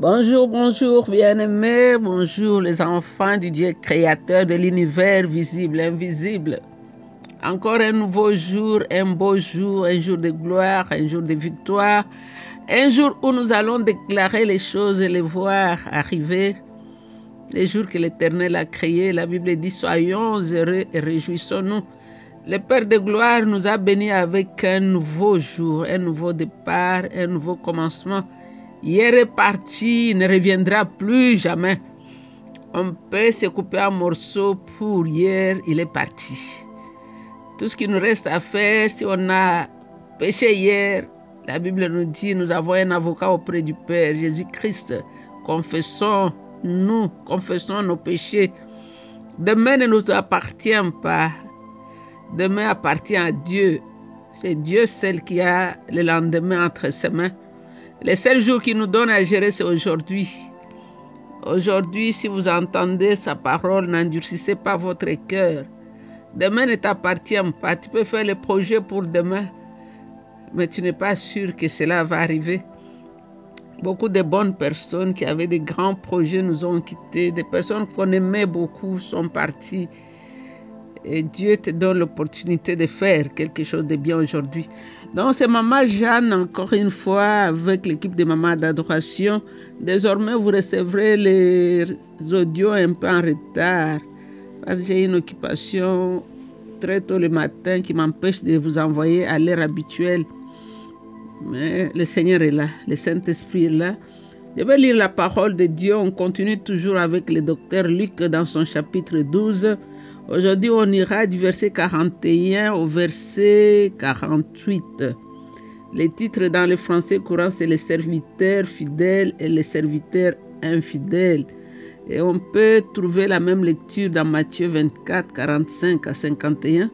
Bonjour, bonjour, bien-aimés, bonjour les enfants du Dieu créateur de l'univers visible, invisible. Encore un nouveau jour, un beau jour, un jour de gloire, un jour de victoire, un jour où nous allons déclarer les choses et les voir arriver. Les jours que l'Éternel a créés, la Bible dit Soyons heureux et réjouissons-nous. Le Père de gloire nous a bénis avec un nouveau jour, un nouveau départ, un nouveau commencement. Hier est parti, il ne reviendra plus jamais. On peut se couper en morceaux pour hier, il est parti. Tout ce qui nous reste à faire, si on a péché hier, la Bible nous dit, nous avons un avocat auprès du Père, Jésus-Christ. Confessons, nous, confessons nos péchés. Demain ne nous appartient pas. Demain appartient à Dieu. C'est Dieu seul qui a le lendemain entre ses mains. Le seul jour qu'il nous donne à gérer, c'est aujourd'hui. Aujourd'hui, si vous entendez sa parole, n'endurcissez pas votre cœur. Demain ne t'appartient pas. Tu peux faire le projet pour demain, mais tu n'es pas sûr que cela va arriver. Beaucoup de bonnes personnes qui avaient des grands projets nous ont quittés. Des personnes qu'on aimait beaucoup sont parties. Et Dieu te donne l'opportunité de faire quelque chose de bien aujourd'hui. Donc, c'est Maman Jeanne, encore une fois, avec l'équipe de Maman d'adoration. Désormais, vous recevrez les audios un peu en retard. Parce que j'ai une occupation très tôt le matin qui m'empêche de vous envoyer à l'heure habituelle. Mais le Seigneur est là, le Saint-Esprit est là. Je vais lire la parole de Dieu. On continue toujours avec le docteur Luc dans son chapitre 12. Aujourd'hui, on ira du verset 41 au verset 48. Les titres dans le français courant, c'est les serviteurs fidèles et les serviteurs infidèles. Et on peut trouver la même lecture dans Matthieu 24, 45 à 51.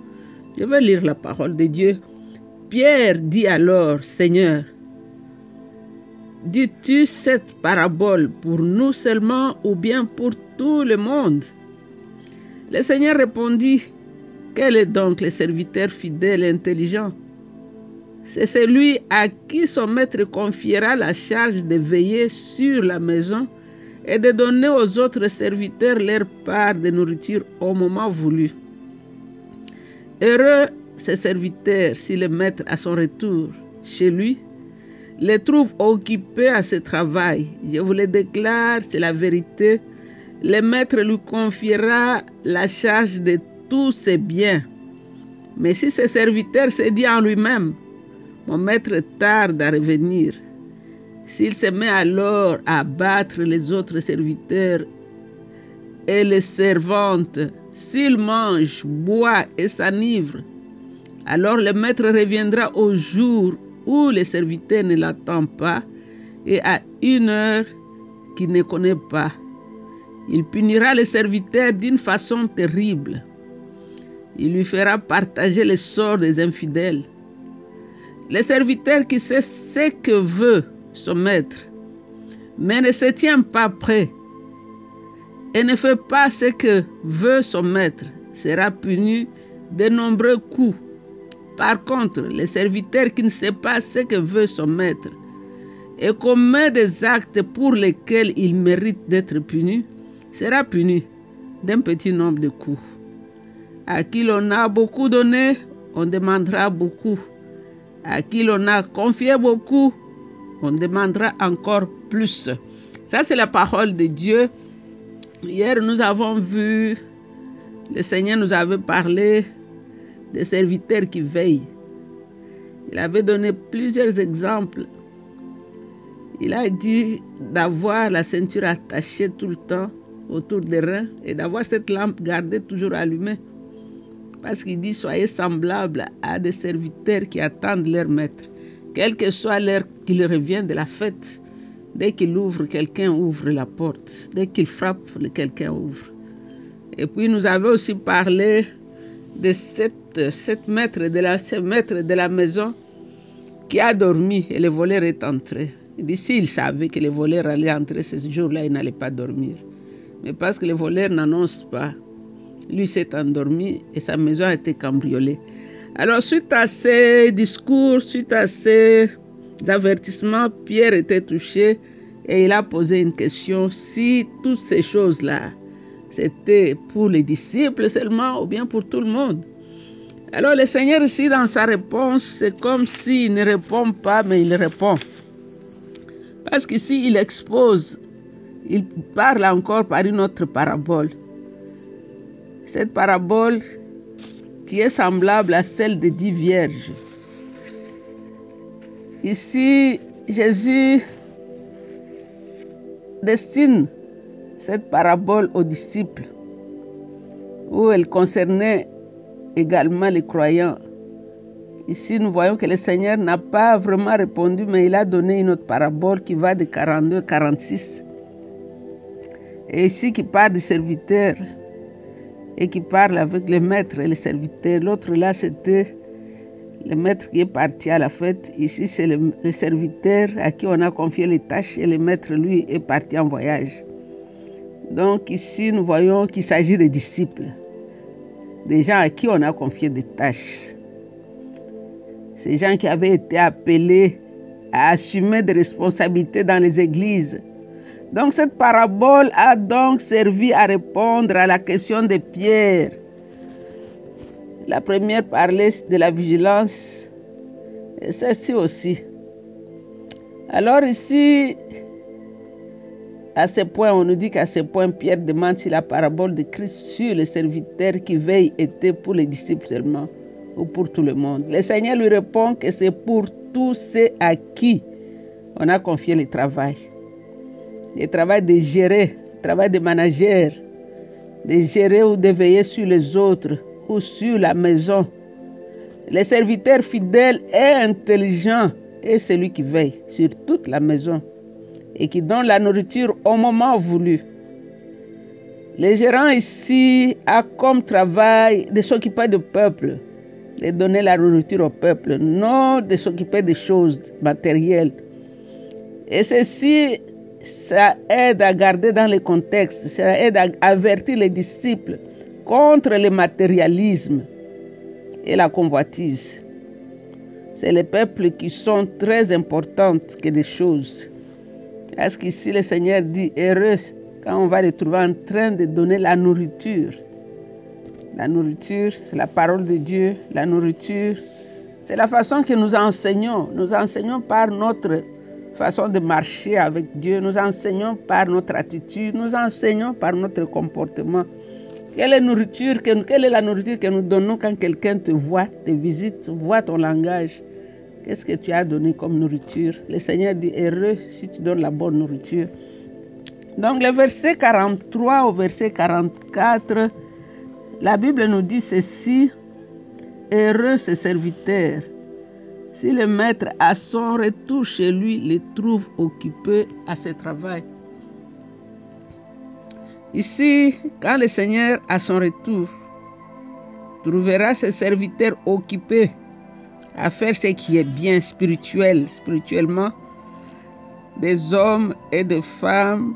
Je vais lire la parole de Dieu. Pierre dit alors, Seigneur, dis-tu cette parabole pour nous seulement ou bien pour tout le monde? Le Seigneur répondit, Quel est donc le serviteur fidèle et intelligent? C'est celui à qui son maître confiera la charge de veiller sur la maison et de donner aux autres serviteurs leur part de nourriture au moment voulu. Heureux ces serviteurs si le maître à son retour chez lui les trouve occupés à ce travail. Je vous le déclare, c'est la vérité. Le maître lui confiera la charge de tous ses biens. Mais si ce serviteur se dit en lui-même, mon maître tarde à revenir, s'il se met alors à battre les autres serviteurs et les servantes, s'il mange, boit et s'enivre, alors le maître reviendra au jour où le serviteur ne l'attend pas et à une heure qu'il ne connaît pas. Il punira le serviteur d'une façon terrible. Il lui fera partager le sort des infidèles. Le serviteur qui sait ce que veut son maître, mais ne se tient pas prêt et ne fait pas ce que veut son maître, sera puni de nombreux coups. Par contre, le serviteur qui ne sait pas ce que veut son maître et commet des actes pour lesquels il mérite d'être puni, sera puni d'un petit nombre de coups. À qui l'on a beaucoup donné, on demandera beaucoup. À qui l'on a confié beaucoup, on demandera encore plus. Ça, c'est la parole de Dieu. Hier, nous avons vu, le Seigneur nous avait parlé des serviteurs qui veillent. Il avait donné plusieurs exemples. Il a dit d'avoir la ceinture attachée tout le temps autour des reins et d'avoir cette lampe gardée toujours allumée. Parce qu'il dit, soyez semblables à des serviteurs qui attendent leur maître. Quelle que soit l'heure qu'il revient de la fête, dès qu'il ouvre, quelqu'un ouvre la porte. Dès qu'il frappe, quelqu'un ouvre. Et puis nous avons aussi parlé de cette, cette maître, de la, ce maître de la maison qui a dormi et le voleur est entré. Il dit, s'il savait que le voleur allait entrer ce jour-là, il n'allait pas dormir. Mais parce que le voleur n'annonce pas, lui s'est endormi et sa maison a été cambriolée. Alors, suite à ces discours, suite à ces avertissements, Pierre était touché Et il a posé une question, si toutes ces choses-là, c'était pour les disciples seulement ou bien pour tout le monde? Alors le Seigneur ici, dans sa réponse, c'est comme s'il ne répond pas, mais il répond. Parce qu'ici, il expose, il parle encore par une autre parabole. Cette parabole qui est semblable à celle des dix vierges. Ici, Jésus destine cette parabole aux disciples, où elle concernait également les croyants. Ici, nous voyons que le Seigneur n'a pas vraiment répondu, mais il a donné une autre parabole qui va de 42 à 46. Et ici, qui parle du serviteur et qui parle avec les maîtres et les serviteurs. L'autre là, c'était le maître qui est parti à la fête. Ici, c'est le, serviteur à qui on a confié les tâches et le maître, lui, est parti en voyage. Donc ici, nous voyons qu'il s'agit des disciples, des gens à qui on a confié des tâches. Ces gens qui avaient été appelés à assumer des responsabilités dans les églises. Donc cette parabole a donc servi à répondre à la question de Pierre la première parlait de la vigilance et celle-ci aussi. Alors ici, à ce point, on nous dit qu'à ce point, Pierre demande si la parabole de Christ sur les serviteurs qui veillent était pour les disciples seulement ou pour tout le monde. Le Seigneur lui répond que c'est pour tous ceux à qui on a confié le travail. Le travail de gérer, le travail de manager, de gérer ou de veiller sur les autres, ou sur la maison. Le serviteur fidèle est intelligent et celui qui veille sur toute la maison et qui donne la nourriture au moment voulu. Le gérant ici a comme travail de s'occuper du peuple, de donner la nourriture au peuple, non de s'occuper des choses matérielles. Et ceci, ça aide à garder dans le contexte, ça aide à avertir les disciples contre le matérialisme et la convoitise. C'est les peuples qui sont très importants que des choses. Est-ce qu'ici le Seigneur dit heureux quand on va les trouver en train de donner la nourriture? La nourriture, c'est la parole de Dieu. La nourriture, c'est la façon que nous enseignons. Nous enseignons par notre façon de marcher avec Dieu. Nous enseignons par notre attitude. Nous enseignons par notre comportement. Quelle est, nourriture, quelle est la nourriture que nous donnons quand quelqu'un te voit, te visite, voit ton langage? Qu'est-ce que tu as donné comme nourriture? Le Seigneur dit heureux si tu donnes la bonne nourriture. Donc le verset 43 au verset 44, la Bible nous dit ceci, heureux ses serviteurs. Si le maître à son retour chez lui les trouve occupés à ce travail. Ici, quand le Seigneur, à son retour, trouvera ses serviteurs occupés à faire ce qui est bien spirituel, spirituellement, des hommes et des femmes,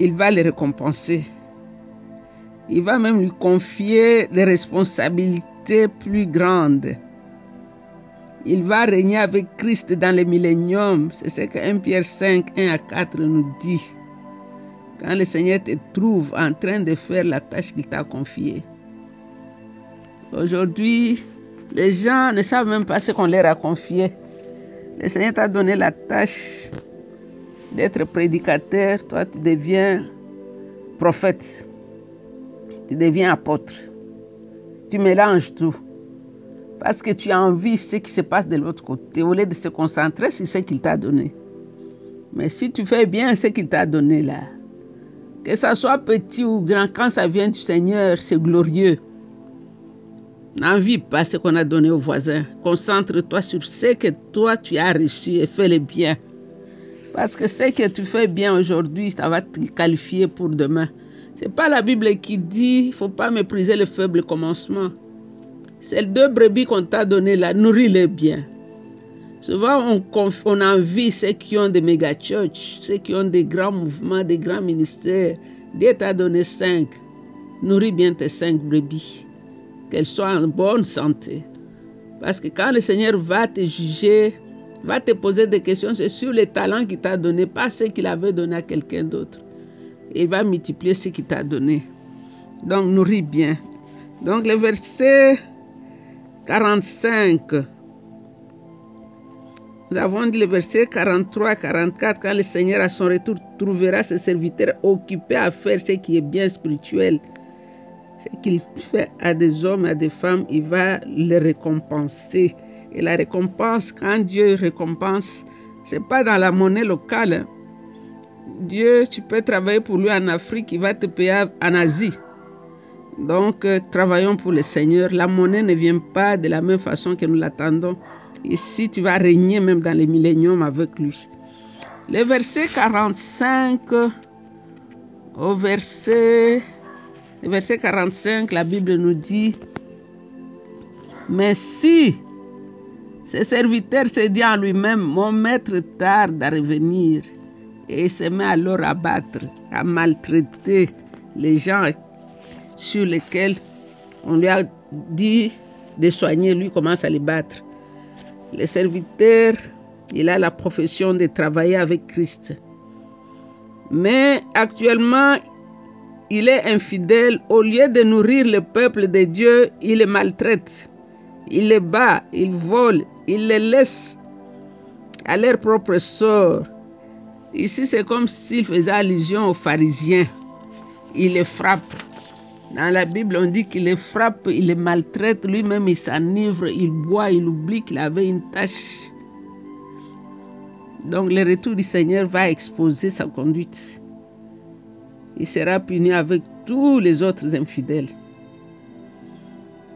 il va les récompenser. Il va même lui confier des responsabilités plus grandes. Il va régner avec Christ dans le millénium. C'est ce que 1 Pierre 5, 1 à 4 nous dit quand le Seigneur te trouve en train de faire la tâche qu'il t'a confiée. Aujourd'hui, les gens ne savent même pas ce qu'on leur a confié. Le Seigneur t'a donné la tâche d'être prédicateur, toi tu deviens prophète, tu deviens apôtre. Tu mélanges tout. Parce que tu as envie de ce qui se passe de l'autre côté, au lieu de se concentrer sur ce qu'il t'a donné. Mais si tu fais bien ce qu'il t'a donné là, que ça soit petit ou grand, quand ça vient du Seigneur, c'est glorieux. N'envie pas ce qu'on a donné aux voisins. Concentre-toi sur ce que toi tu as reçu et fais le bien. Parce que ce que tu fais bien aujourd'hui, ça va te qualifier pour demain. C'est pas la Bible qui dit faut pas mépriser le faible commencement. C'est deux brebis qu'on t'a donné là, nourris-les bien. Souvent, on, on envie ceux qui ont des méga church, ceux qui ont des grands mouvements, des grands ministères. Dieu t'a donné cinq. Nourris bien tes cinq brebis, qu'elles soient en bonne santé. Parce que quand le Seigneur va te juger, va te poser des questions, c'est sur les talents qu'il t'a donné, pas ce qu'il avait donné à quelqu'un d'autre. Il va multiplier ce qu'il t'a donné. Donc, nourris bien. Donc, le verset 45. Nous avons dit le verset 43, 44, quand le Seigneur à son retour trouvera ses serviteurs occupés à faire ce qui est bien spirituel, ce qu'il fait à des hommes, à des femmes, il va les récompenser. Et la récompense, quand Dieu récompense, c'est pas dans la monnaie locale. Hein. Dieu, tu peux travailler pour lui en Afrique, il va te payer en Asie. Donc, euh, travaillons pour le Seigneur. La monnaie ne vient pas de la même façon que nous l'attendons. Ici, tu vas régner même dans les milléniums avec lui. Le verset 45 au verset, verset 45, la Bible nous dit, mais si ce serviteur se dit en lui-même, mon maître tarde à revenir, et il se met alors à battre, à maltraiter les gens sur lesquels on lui a dit de soigner, lui commence à les battre. Le serviteur, il a la profession de travailler avec Christ. Mais actuellement, il est infidèle. Au lieu de nourrir le peuple de Dieu, il les maltraite. Il les bat, il vole, il les laisse à leur propre sort. Ici, c'est comme s'il faisait allusion aux pharisiens. Il les frappe. Dans la Bible, on dit qu'il les frappe, il les maltraite, lui-même il s'enivre, il boit, il oublie qu'il avait une tâche. Donc le retour du Seigneur va exposer sa conduite. Il sera puni avec tous les autres infidèles.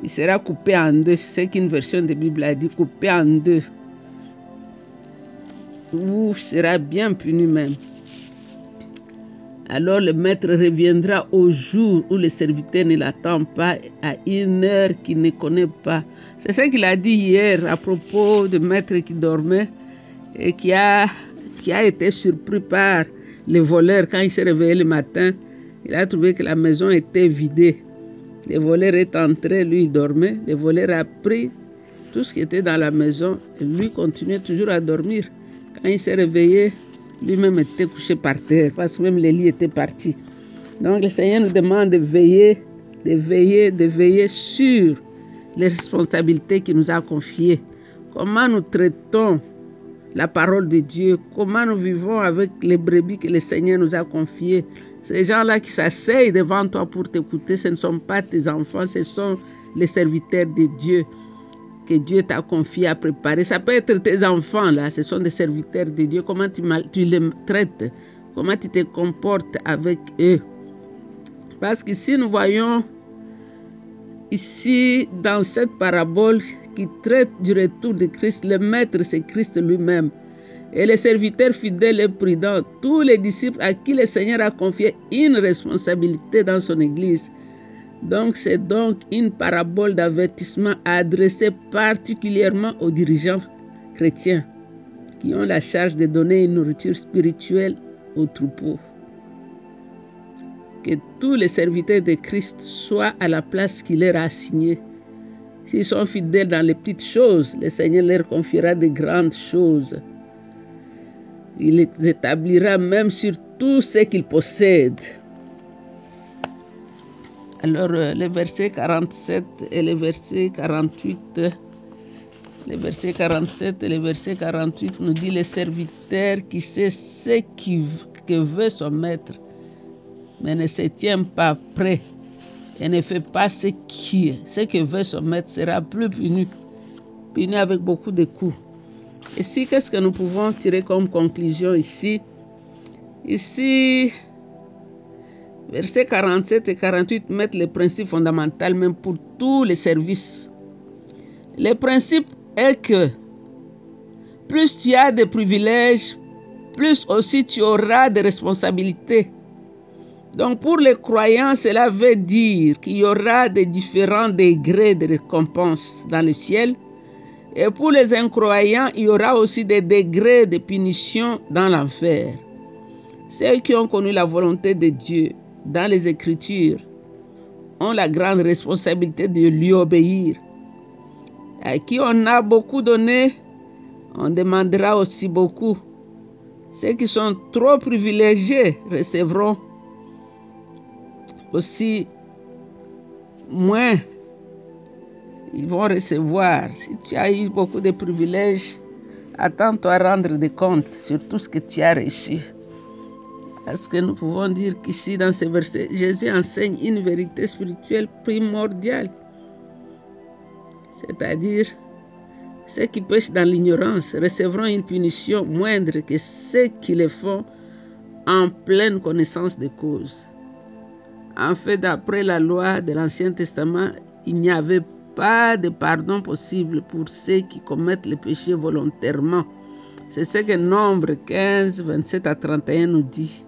Il sera coupé en deux. C'est qu'une version de Bible a dit coupé en deux. Ou sera bien puni même. Alors le maître reviendra au jour où le serviteur ne l'attend pas, à une heure qu'il ne connaît pas. C'est ce qu'il a dit hier à propos du maître qui dormait et qui a, qui a été surpris par les voleurs quand il s'est réveillé le matin. Il a trouvé que la maison était vidée. Les voleurs est entré, lui il dormait. Les voleurs a pris tout ce qui était dans la maison et lui continuait toujours à dormir. Quand il s'est réveillé, lui-même était couché par terre parce que même les lits étaient partis. Donc le Seigneur nous demande de veiller, de veiller, de veiller sur les responsabilités qu'il nous a confiées. Comment nous traitons la parole de Dieu, comment nous vivons avec les brebis que le Seigneur nous a confiées? Ces gens-là qui s'asseyent devant toi pour t'écouter, ce ne sont pas tes enfants, ce sont les serviteurs de Dieu que Dieu t'a confié à préparer. Ça peut être tes enfants, là, ce sont des serviteurs de Dieu. Comment tu, les traites, comment tu te comportes avec eux? Parce que si nous voyons ici, dans cette parabole qui traite du retour de Christ, le Maître, c'est Christ lui-même. Et les serviteurs fidèles et prudents, tous les disciples à qui le Seigneur a confié une responsabilité dans son Église, donc c'est donc une parabole d'avertissement adressée particulièrement aux dirigeants chrétiens qui ont la charge de donner une nourriture spirituelle aux troupeaux. Que tous les serviteurs de Christ soient à la place qu'il leur a assignée. S'ils sont fidèles dans les petites choses, le Seigneur leur confiera de grandes choses. Il les établira même sur tout ce qu'ils possèdent. Alors, euh, les versets 47 et les versets 48, les versets 47 et les versets 48 nous dit le serviteur qui sait ce que veut son maître, mais ne se tient pas prêt et ne fait pas ce, qui, ce que veut son maître sera plus puni, puni avec beaucoup de coups. Ici, qu'est-ce que nous pouvons tirer comme conclusion ici? Ici, Versets 47 et 48 mettent le principe fondamental même pour tous les services. Le principe est que plus tu as de privilèges, plus aussi tu auras de responsabilités. Donc pour les croyants, cela veut dire qu'il y aura des différents degrés de récompense dans le ciel. Et pour les incroyants, il y aura aussi des degrés de punition dans l'enfer. Ceux qui ont connu la volonté de Dieu dans les Écritures ont la grande responsabilité de lui obéir. À qui on a beaucoup donné, On demandera aussi beaucoup. Ceux qui sont trop privilégiés recevront aussi moins. Ils vont recevoir. Si tu as eu beaucoup de privilèges, attends-toi à rendre des comptes sur tout ce que tu as reçu. Parce que nous pouvons dire qu'ici, dans ce verset, Jésus enseigne une vérité spirituelle primordiale. C'est-à-dire, ceux qui pêchent dans l'ignorance recevront une punition moindre que ceux qui le font en pleine connaissance des causes. En fait, d'après la loi de l'Ancien Testament, il n'y avait pas de pardon possible pour ceux qui commettent le péché volontairement. C'est ce que Nombre 15, 27 à 31 nous dit.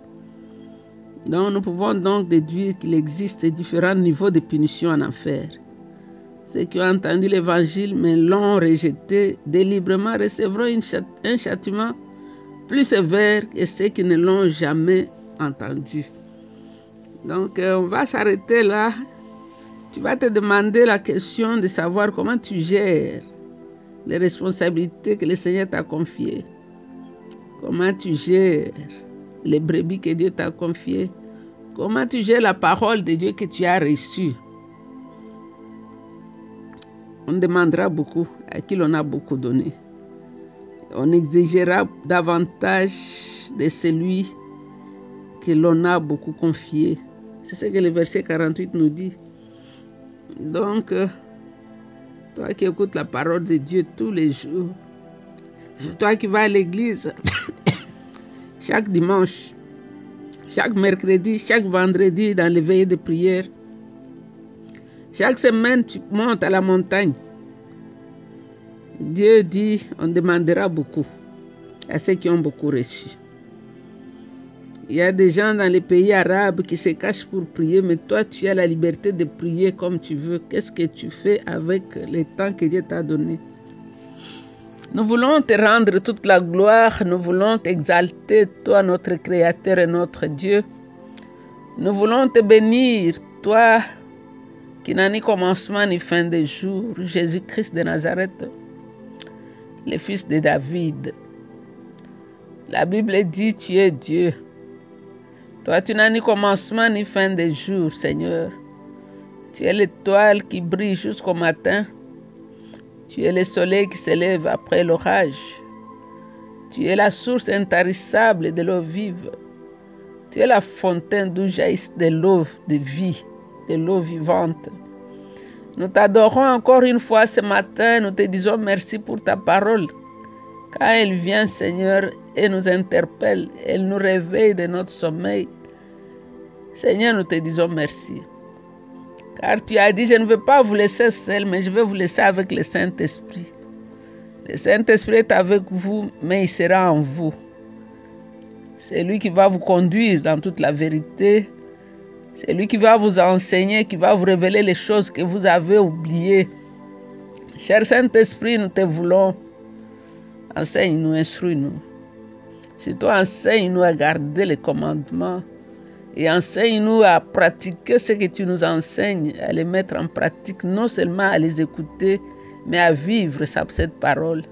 Donc, nous pouvons donc déduire qu'il existe différents niveaux de punition en enfer. Ceux qui ont entendu l'évangile mais l'ont rejeté délibérément recevront un châtiment plus sévère que ceux qui ne l'ont jamais entendu. Donc, euh, on va s'arrêter là. Tu vas te demander la question de savoir comment tu gères les responsabilités que le Seigneur t'a confiées. Comment tu gères les brebis que Dieu t'a confiées. Comment tu gères la parole de Dieu que tu as reçue? On demandera beaucoup à qui l'on a beaucoup donné. On exigera davantage de celui que l'on a beaucoup confié. C'est ce que le verset 48 nous dit. Donc, euh, toi qui écoutes la parole de Dieu tous les jours, toi qui vas à l'église chaque dimanche, chaque mercredi, chaque vendredi dans les veillées de prière, chaque semaine, tu montes à la montagne. Dieu dit, on demandera beaucoup à ceux qui ont beaucoup reçu. Il y a des gens dans les pays arabes qui se cachent pour prier, mais toi, tu as la liberté de prier comme tu veux. Qu'est-ce que tu fais avec le temps que Dieu t'a donné? Nous voulons te rendre toute la gloire, nous voulons t'exalter, toi, notre Créateur et notre Dieu. Nous voulons te bénir, toi, qui n'a ni commencement ni fin de jour, Jésus-Christ de Nazareth, le fils de David. La Bible dit, tu es Dieu. Toi, tu n'as ni commencement ni fin de jour, Seigneur. Tu es l'étoile qui brille jusqu'au matin. Tu es le soleil qui s'élève après l'orage. Tu es la source intarissable de l'eau vive. Tu es la fontaine d'où jaillissent de l'eau de vie de l'eau vivante. Nous t'adorons encore une fois ce matin, nous te disons merci pour ta parole. Quand elle vient, Seigneur, et nous interpelle, elle nous réveille de notre sommeil. Seigneur, nous te disons merci. Car tu as dit, je ne veux pas vous laisser seul, mais je vais vous laisser avec le Saint-Esprit. Le Saint-Esprit est avec vous, mais il sera en vous. C'est lui qui va vous conduire dans toute la vérité c'est lui qui va vous enseigner, qui va vous révéler les choses que vous avez oubliées. Cher Saint-Esprit, nous te voulons. Enseigne-nous, instruis-nous. Surtout enseigne-nous à garder les commandements et enseigne-nous à pratiquer ce que tu nous enseignes, à les mettre en pratique, non seulement à les écouter, mais à vivre cette parole.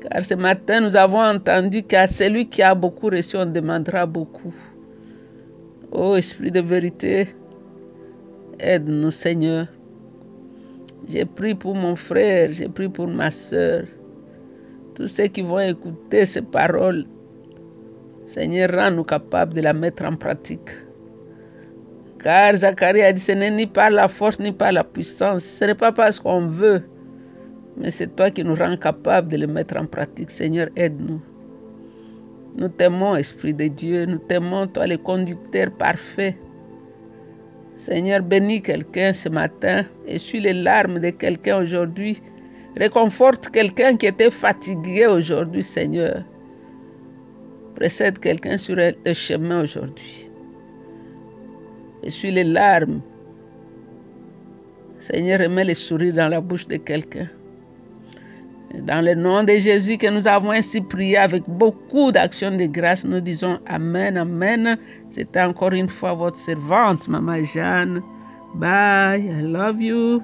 Car ce matin, nous avons entendu qu'à celui qui a beaucoup reçu, on demandera beaucoup. Ô Esprit de vérité, aide-nous Seigneur. J'ai pris pour mon frère, j'ai pris pour ma soeur. Tous ceux qui vont écouter ces paroles, Seigneur, rends-nous capables de la mettre en pratique. Car Zacharie a dit, ce n'est ni par la force ni par la puissance, ce n'est pas parce qu'on veut, mais c'est toi qui nous rends capables de le mettre en pratique. Seigneur, aide-nous. Nous t'aimons, Esprit de Dieu, nous t'aimons, toi le conducteur parfait. Seigneur, bénis quelqu'un ce matin, et suis les larmes de quelqu'un aujourd'hui. Réconforte quelqu'un qui était fatigué aujourd'hui, Seigneur. Précède quelqu'un sur le chemin aujourd'hui. Et suis les larmes. Seigneur, remets le sourire dans la bouche de quelqu'un. Dans le nom de Jésus que nous avons ainsi prié avec beaucoup d'actions de grâce, nous disons Amen, Amen. C'était encore une fois votre servante, Maman Jeanne. Bye, I love you.